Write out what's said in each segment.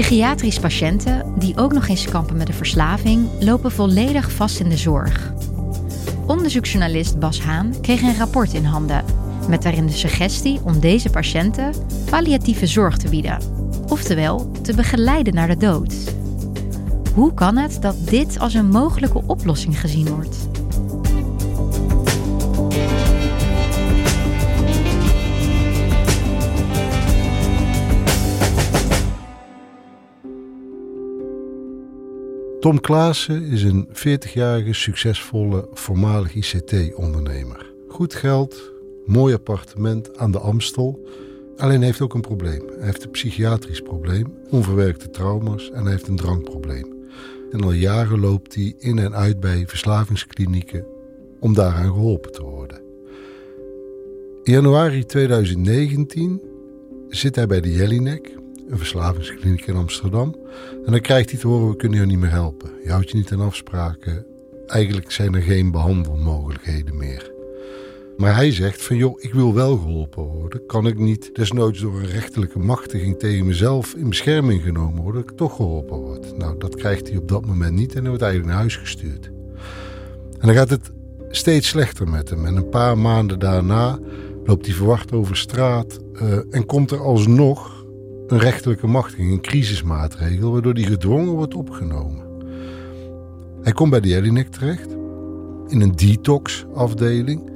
Psychiatrisch patiënten, die ook nog eens kampen met een verslaving, lopen volledig vast in de zorg. Onderzoeksjournalist Bas Haan kreeg een rapport in handen met daarin de suggestie om deze patiënten palliatieve zorg te bieden, oftewel te begeleiden naar de dood. Hoe kan het dat dit als een mogelijke oplossing gezien wordt? Tom Klaassen is een 40-jarige succesvolle voormalig ICT-ondernemer. Goed geld, mooi appartement aan de Amstel. Alleen heeft ook een probleem. Hij heeft een psychiatrisch probleem, onverwerkte trauma's en hij heeft een drankprobleem. En al jaren loopt hij in en uit bij verslavingsklinieken om daaraan geholpen te worden. In januari 2019 zit hij bij de Jellinek, een verslavingskliniek in Amsterdam. En dan krijgt hij te horen, we kunnen je niet meer helpen. Je houdt je niet aan afspraken. Eigenlijk zijn er geen behandelmogelijkheden meer. Maar hij zegt van joh, ik wil wel geholpen worden. Kan ik niet desnoods door een rechterlijke machtiging tegen mezelf in bescherming genomen worden, dat ik toch geholpen word. Nou, dat krijgt hij op dat moment niet en hij wordt eigenlijk naar huis gestuurd. En dan gaat het steeds slechter met hem. En een paar maanden daarna loopt hij verwacht over straat uh, en komt er alsnog een rechterlijke machtiging, een crisismaatregel, waardoor hij gedwongen wordt opgenomen. Hij komt bij de Jelinek terecht, in een detox-afdeling.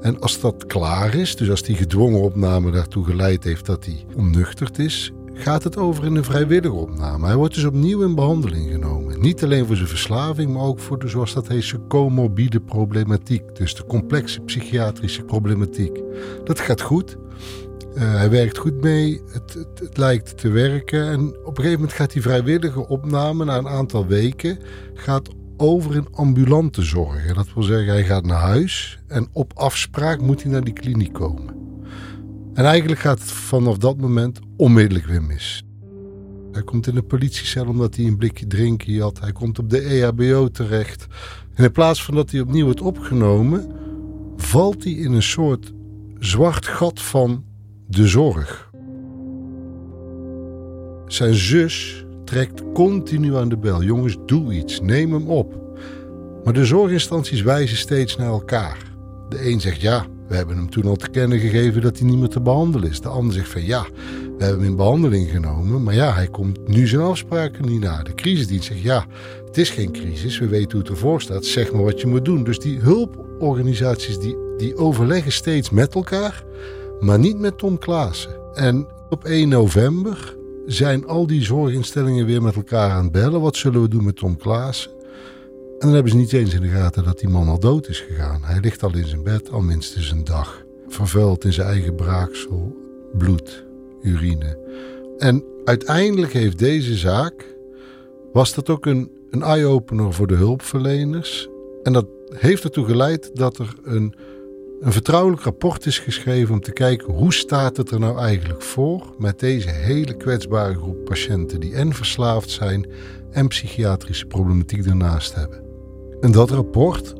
En als dat klaar is, dus als die gedwongen opname daartoe geleid heeft dat hij onnuchterd is, gaat het over in een vrijwillige opname. Hij wordt dus opnieuw in behandeling genomen. Niet alleen voor zijn verslaving, maar ook voor de, zoals dat heet, zijn comorbide problematiek. Dus de complexe psychiatrische problematiek. Dat gaat goed. Uh, hij werkt goed mee, het, het, het, lijkt te werken. En op een gegeven moment gaat die vrijwillige opname na een aantal weken gaat over in ambulante zorg. Dat wil zeggen, hij gaat naar huis en op afspraak moet hij naar die kliniek komen. En eigenlijk gaat het vanaf dat moment onmiddellijk weer mis. Hij komt in de politiecel omdat hij een blikje drinken had. Hij komt op de EHBO terecht. En in plaats van dat hij opnieuw wordt opgenomen, valt hij in een soort zwart gat van de zorg. Zijn zus trekt continu aan de bel. Jongens, doe iets, neem hem op. Maar de zorginstanties wijzen steeds naar elkaar. De een zegt ja, we hebben hem toen al te kennen gegeven dat hij niet meer te behandelen is. De ander zegt van ja, we hebben hem in behandeling genomen, maar ja, hij komt nu zijn afspraken niet na. De crisisdienst zegt ja, het is geen crisis, we weten hoe het ervoor staat, zeg maar wat je moet doen. Dus die hulporganisaties die, die overleggen steeds met elkaar, maar niet met Tom Klaassen. En op 1 november zijn al die zorginstellingen weer met elkaar aan het bellen. Wat zullen we doen met Tom Klaassen? En dan hebben ze niet eens in de gaten dat die man al dood is gegaan. Hij ligt al in zijn bed, al minstens een dag. Vervuild in zijn eigen braaksel, bloed, urine. En uiteindelijk heeft deze zaak, was dat ook een, een eye-opener voor de hulpverleners. En dat heeft ertoe geleid dat er een, een vertrouwelijk rapport is geschreven om te kijken hoe staat het er nou eigenlijk voor met deze hele kwetsbare groep patiënten die en verslaafd zijn en psychiatrische problematiek daarnaast hebben. En dat rapport,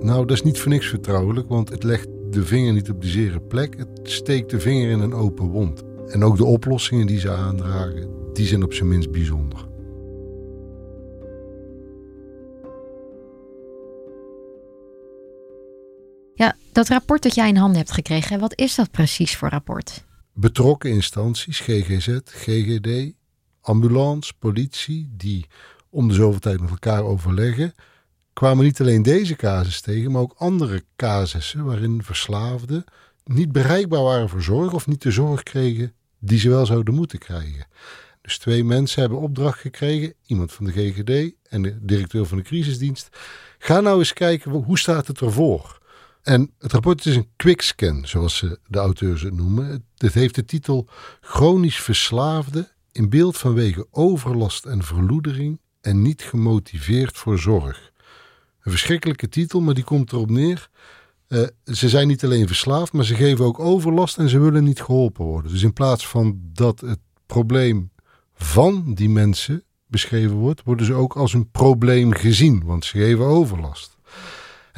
nou dat is niet voor niks vertrouwelijk, want het legt de vinger niet op de zere plek. Het steekt de vinger in een open wond. En ook de oplossingen die ze aandragen, die zijn op zijn minst bijzonder. Ja, dat rapport dat jij in handen hebt gekregen, wat is dat precies voor rapport? Betrokken instanties, GGZ, GGD, ambulance, politie, die om de zoveel tijd met elkaar overleggen kwamen niet alleen deze casus tegen, maar ook andere casussen waarin verslaafden niet bereikbaar waren voor zorg of niet de zorg kregen die ze wel zouden moeten krijgen. Dus twee mensen hebben opdracht gekregen, iemand van de GGD en de directeur van de crisisdienst. Ga nou eens kijken, hoe staat het ervoor? En het rapport is een quickscan, zoals ze de auteurs het noemen. Het heeft de titel Chronisch verslaafde in beeld vanwege overlast en verloedering en niet gemotiveerd voor zorg. Een verschrikkelijke titel, maar die komt erop neer. Uh, ze zijn niet alleen verslaafd, maar ze geven ook overlast en ze willen niet geholpen worden. Dus in plaats van dat het probleem van die mensen beschreven wordt, worden ze ook als een probleem gezien, want ze geven overlast.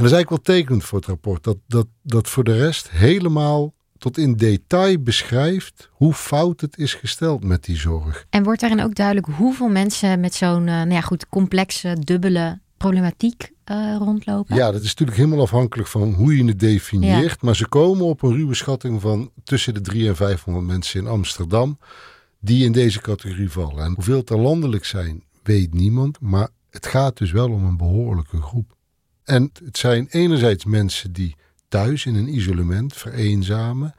En dat is eigenlijk wel tekenend voor het rapport, dat, dat, dat voor de rest helemaal tot in detail beschrijft hoe fout het is gesteld met die zorg. En wordt daarin ook duidelijk hoeveel mensen met zo'n uh, nou ja, goed, complexe, dubbele problematiek uh, rondlopen? Ja, dat is natuurlijk helemaal afhankelijk van hoe je het definieert. Maar ze komen op een ruwe schatting van tussen de 300 en 500 mensen in Amsterdam die in deze categorie vallen. En hoeveel er landelijk zijn, weet niemand. Maar het gaat dus wel om een behoorlijke groep. En het zijn enerzijds mensen die thuis in een isolement vereenzamen,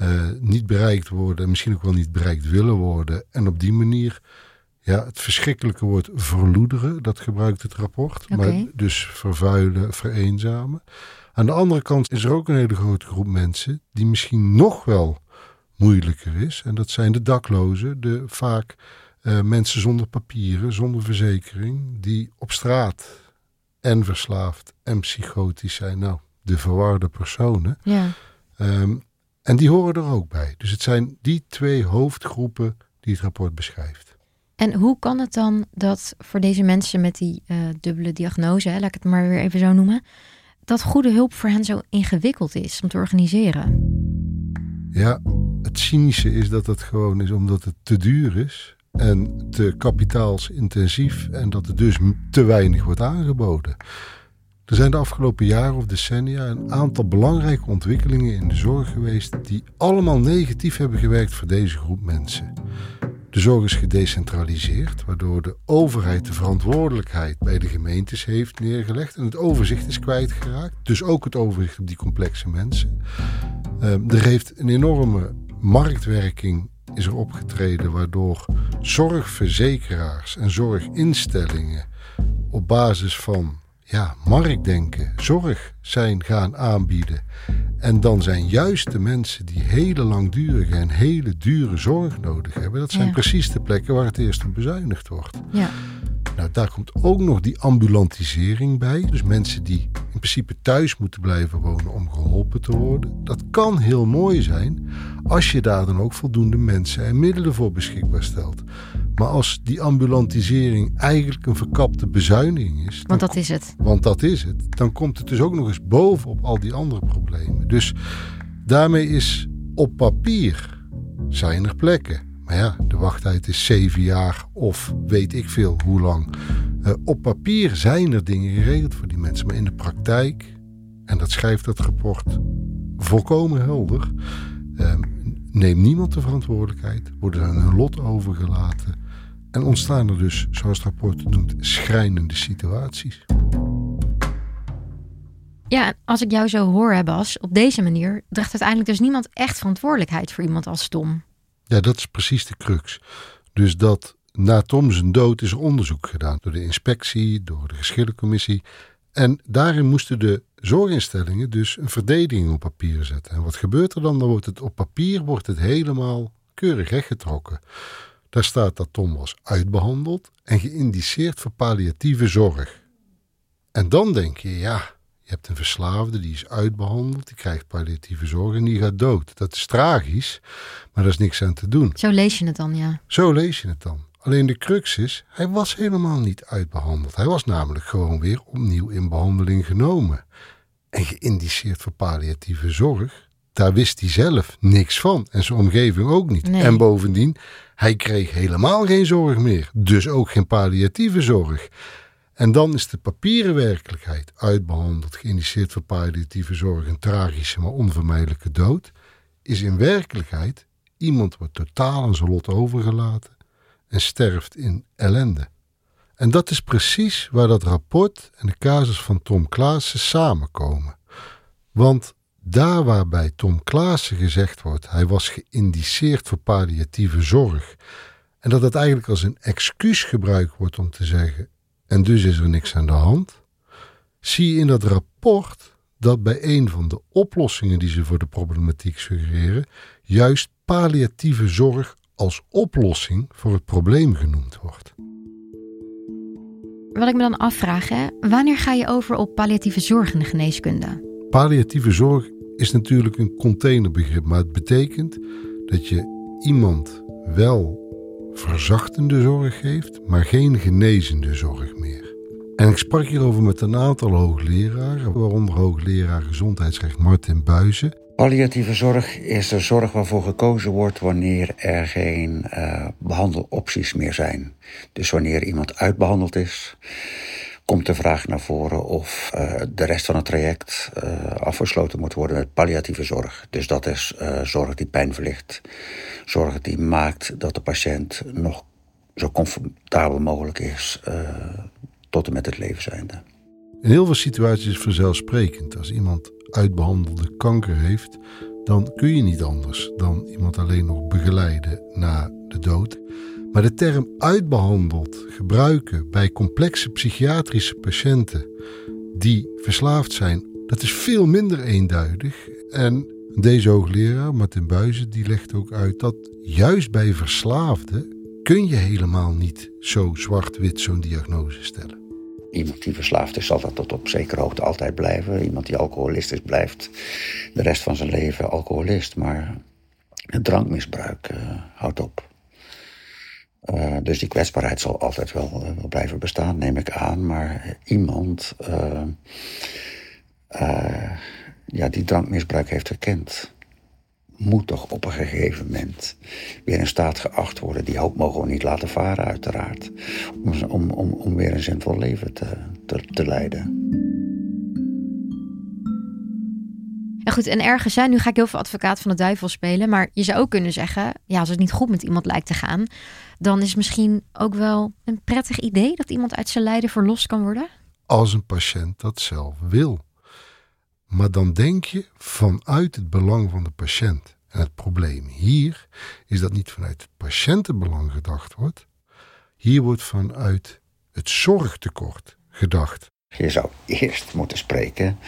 uh, niet bereikt worden, misschien ook wel niet bereikt willen worden. En op die manier ja, het verschrikkelijke woord verloederen, dat gebruikt het rapport. Maar dus vervuilen, vereenzamen. Aan de andere kant is er ook een hele grote groep mensen die misschien nog wel moeilijker is. En dat zijn de daklozen, de vaak uh, mensen zonder papieren, zonder verzekering, die op straat en verslaafd en psychotisch zijn. Nou, de verwarde personen. Ja. Um, en die horen er ook bij. Dus het zijn die twee hoofdgroepen die het rapport beschrijft. En hoe kan het dan dat voor deze mensen met die uh, dubbele diagnose, hè, laat ik het maar weer even zo noemen, dat goede hulp voor hen zo ingewikkeld is om te organiseren? Ja, het cynische is dat het gewoon is omdat het te duur is en te kapitaalsintensief en dat er dus te weinig wordt aangeboden. Er zijn de afgelopen jaren of decennia een aantal belangrijke ontwikkelingen in de zorg geweest die allemaal negatief hebben gewerkt voor deze groep mensen. De zorg is gedecentraliseerd, waardoor de overheid de verantwoordelijkheid bij de gemeentes heeft neergelegd en het overzicht is kwijtgeraakt. Dus ook het overzicht op die complexe mensen. Uh, er heeft een enorme marktwerking is er opgetreden, waardoor zorgverzekeraars en zorginstellingen op basis van ja, marktdenken, zorg zijn gaan aanbieden. En dan zijn juist de mensen die hele langdurige en hele dure zorg nodig hebben, dat zijn precies de plekken waar het eerst op bezuinigd wordt. Ja. Nou, daar komt ook nog die ambulantisering bij. Dus mensen die in principe thuis moeten blijven wonen om geholpen te worden. Dat kan heel mooi zijn als je daar dan ook voldoende mensen en middelen voor beschikbaar stelt. Maar als die ambulantisering eigenlijk een verkapte bezuiniging is. Want dat is het. Want dat is het. Dan komt het dus ook nog eens bovenop al die andere problemen. Dus daarmee is op papier zijn er plekken. Maar ja, de wachttijd is zeven jaar of weet ik veel hoe lang. Uh, op papier zijn er dingen geregeld voor die mensen. Maar in de praktijk, en dat schrijft dat rapport volkomen helder. Uh, neemt niemand de verantwoordelijkheid, worden aan hun lot overgelaten en ontstaan er dus, zoals het rapport noemt, schrijnende situaties. Ja, als ik jou zo hoor, Bas, op deze manier draagt uiteindelijk dus niemand echt verantwoordelijkheid voor iemand als Tom. Ja, dat is precies de crux. Dus dat na Tom zijn dood is er onderzoek gedaan door de inspectie, door de geschillencommissie. En daarin moesten de zorginstellingen dus een verdediging op papier zetten. En wat gebeurt er dan? Dan wordt het op papier wordt het helemaal keurig rechtgetrokken. Daar staat dat Tom was uitbehandeld en geïndiceerd voor palliatieve zorg. En dan denk je, ja, je hebt een verslaafde, die is uitbehandeld, die krijgt palliatieve zorg en die gaat dood. Dat is tragisch, maar daar is niks aan te doen. Zo lees je het dan, ja. Zo lees je het dan. Alleen de crux is, hij was helemaal niet uitbehandeld. Hij was namelijk gewoon weer opnieuw in behandeling genomen. En geïndiceerd voor palliatieve zorg, daar wist hij zelf niks van. En zijn omgeving ook niet. En bovendien, hij kreeg helemaal geen zorg meer. Dus ook geen palliatieve zorg. En dan is de papieren werkelijkheid uitbehandeld, geïndiceerd voor palliatieve zorg, een tragische maar onvermijdelijke dood, is in werkelijkheid iemand wordt totaal aan zijn lot overgelaten en sterft in ellende. En dat is precies waar dat rapport en de casus van Tom Klaassen samenkomen. Want daar waarbij Tom Klaassen gezegd wordt, hij was geïndiceerd voor palliatieve zorg En dat dat eigenlijk als een excuus gebruikt wordt om te zeggen, en dus is er niks aan de hand, zie je in dat rapport dat bij een van de oplossingen die ze voor de problematiek suggereren, juist palliatieve zorg als oplossing voor het probleem genoemd wordt. Wat ik me dan afvraag, hè, wanneer ga je over op palliatieve zorg in de geneeskunde? Palliatieve zorg is natuurlijk een containerbegrip, maar het betekent dat je iemand wel verzachtende zorg geeft, maar geen genezende zorg meer. En ik sprak hierover met een aantal hoogleraren, waaronder hoogleraar gezondheidsrecht Martin Buizen. Palliatieve zorg is de zorg waarvoor gekozen wordt wanneer er geen uh, behandelopties meer zijn. Dus wanneer iemand uitbehandeld is, komt de vraag naar voren of uh, de rest van het traject uh, afgesloten moet worden met palliatieve zorg. Dus dat is zorg die pijn verlicht, zorg die maakt dat de patiënt nog zo comfortabel mogelijk is tot en met het levenseinde. In heel veel situaties is vanzelfsprekend. Als iemand uitbehandelde kanker heeft, dan kun je niet anders dan iemand alleen nog begeleiden na de dood. Maar de term uitbehandeld gebruiken bij complexe psychiatrische patiënten die verslaafd zijn, dat is veel minder eenduidig. En deze hoogleraar, Martin Buizen, die legt ook uit dat juist bij verslaafden kun je helemaal niet zo zwart-wit zo'n diagnose stellen. Iemand die verslaafd is, zal dat tot op zekere hoogte altijd blijven. Iemand die alcoholist is, blijft de rest van zijn leven alcoholist. Maar het drankmisbruik uh, houdt op. Uh, dus die kwetsbaarheid zal altijd wel, uh, wel, blijven bestaan, neem ik aan. Maar iemand ja, die drankmisbruik heeft herkend moet toch op een gegeven moment weer in staat geacht worden. Die hoop mogen we niet laten varen, uiteraard. Om, om, om, om weer een zinvol leven te, te, te leiden. Ja, goed, en ergens zijn, nu ga ik heel veel advocaat van de duivel spelen. Maar je zou ook kunnen zeggen, ja, als het niet goed met iemand lijkt te gaan, dan is het misschien ook wel een prettig idee dat iemand uit zijn lijden verlost kan worden. Als een patiënt dat zelf wil. Maar dan denk je vanuit het belang van de patiënt. En het probleem hier is dat niet vanuit het patiëntenbelang gedacht wordt. Hier wordt vanuit het zorgtekort gedacht. Je zou eerst moeten spreken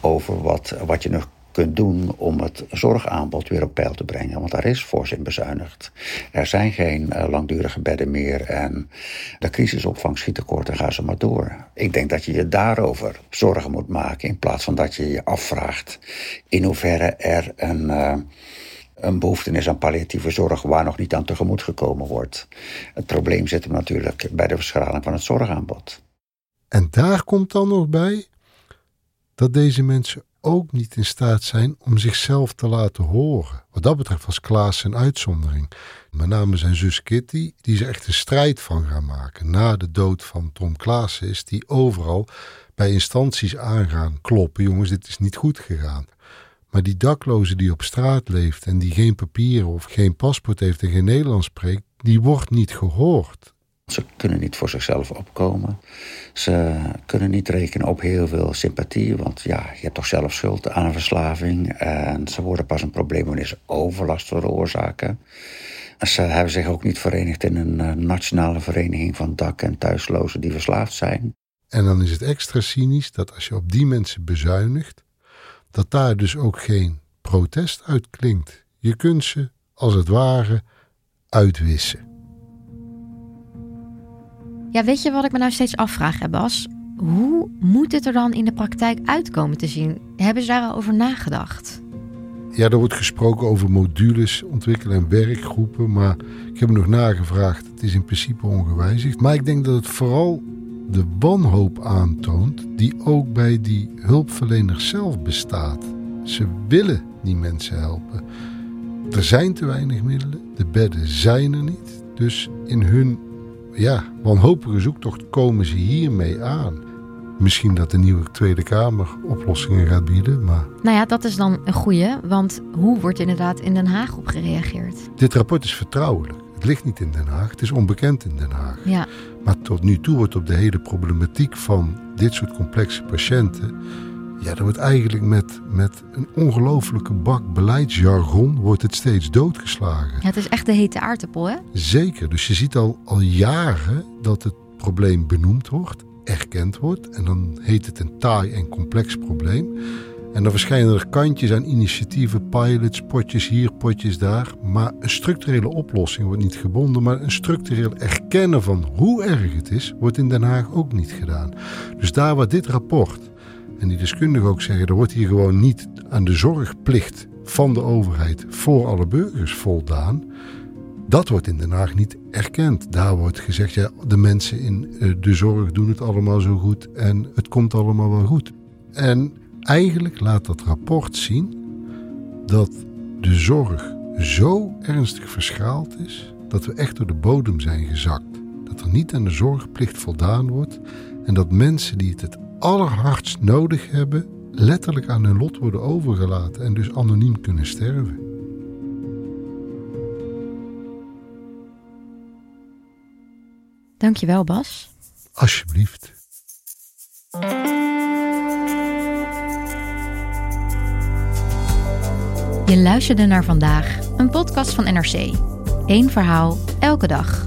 over wat, wat je nog kunt doen om het zorgaanbod weer op peil te brengen. Want daar is fors in bezuinigd. Er zijn geen uh, langdurige bedden meer en de crisisopvang schiet tekort en ga ze maar door. Ik denk dat je je daarover zorgen moet maken in plaats van dat je je afvraagt in hoeverre er een... Uh, een behoefte is aan palliatieve zorg waar nog niet aan tegemoet gekomen wordt. Het probleem zit hem natuurlijk bij de verschraling van het zorgaanbod. En daar komt dan nog bij dat deze mensen ook niet in staat zijn om zichzelf te laten horen. Wat dat betreft was Klaas een uitzondering. Met name zijn zus Kitty, die ze echt een strijd van gaan maken. Na de dood van Tom Klaassen is die overal bij instanties aangaan kloppen. Jongens, dit is niet goed gegaan. Maar die dakloze die op straat leeft en die geen papieren of geen paspoort heeft en geen Nederlands spreekt, die wordt niet gehoord. Ze kunnen niet voor zichzelf opkomen. Ze kunnen niet rekenen op heel veel sympathie, want ja, je hebt toch zelf schuld aan een verslaving. En ze worden pas een probleem wanneer ze overlast veroorzaken. Ze hebben zich ook niet verenigd in een eh, nationale vereniging van dak- en thuislozen die verslaafd zijn. En dan is het extra cynisch dat als je op die mensen bezuinigt, dat daar dus ook geen protest uit klinkt. Je kunt ze, als het ware, uitwissen. Ja, weet je wat ik me nou steeds afvraag, hè Bas? Hoe moet het er dan in de praktijk uitkomen te zien? Hebben ze daar al over nagedacht? Ja, er wordt gesproken over modules ontwikkelen en werkgroepen, maar ik heb nog nagevraagd. Het is in principe ongewijzigd. Maar ik denk dat het vooral de wanhoop aantoont die ook bij die hulpverleners zelf bestaat. Ze willen die mensen helpen. Er zijn te weinig middelen, de bedden zijn er niet. Dus in hun ja, wanhopige zoektocht komen ze hiermee aan. Misschien dat de nieuwe Tweede Kamer oplossingen gaat bieden, maar... Nou ja, dat is dan een goede, want hoe wordt inderdaad in Den Haag op gereageerd? Dit rapport is vertrouwelijk. Het ligt niet in Den Haag, het is onbekend in Den Haag. Ja. Maar tot nu toe wordt op de hele problematiek van dit soort complexe patiënten Ja, er wordt eigenlijk met, met een ongelofelijke bak beleidsjargon wordt het steeds doodgeslagen. Ja, het is echt de hete aardappel, hè? Zeker. Dus je ziet al, al jaren dat het probleem benoemd wordt, erkend wordt. En dan heet het een taai en complex probleem. En dan verschijnen er kantjes aan initiatieven, pilots, potjes hier, potjes daar. Maar een structurele oplossing wordt niet gebonden. Maar een structureel erkennen van hoe erg het is, wordt in Den Haag ook niet gedaan. Dus daar waar dit rapport, en die deskundigen ook zeggen, er wordt hier gewoon niet aan de zorgplicht van de overheid voor alle burgers voldaan. Dat wordt in Den Haag niet erkend. Daar wordt gezegd, ja, de mensen in eh, de zorg doen het allemaal zo goed en het komt allemaal wel goed. En eigenlijk laat dat rapport zien dat de zorg zo ernstig verschaald is dat we echt door de bodem zijn gezakt. Dat er niet aan de zorgplicht voldaan wordt en dat mensen die het het allerhardst nodig hebben, letterlijk aan hun lot worden overgelaten en dus anoniem kunnen sterven. Dankjewel, Bas. Alsjeblieft. Je luisterde naar vandaag, een podcast van NRC. Eén verhaal, elke dag.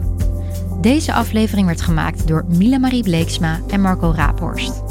Deze aflevering werd gemaakt door Mila Marie Bleeksma en Marco Raaphorst.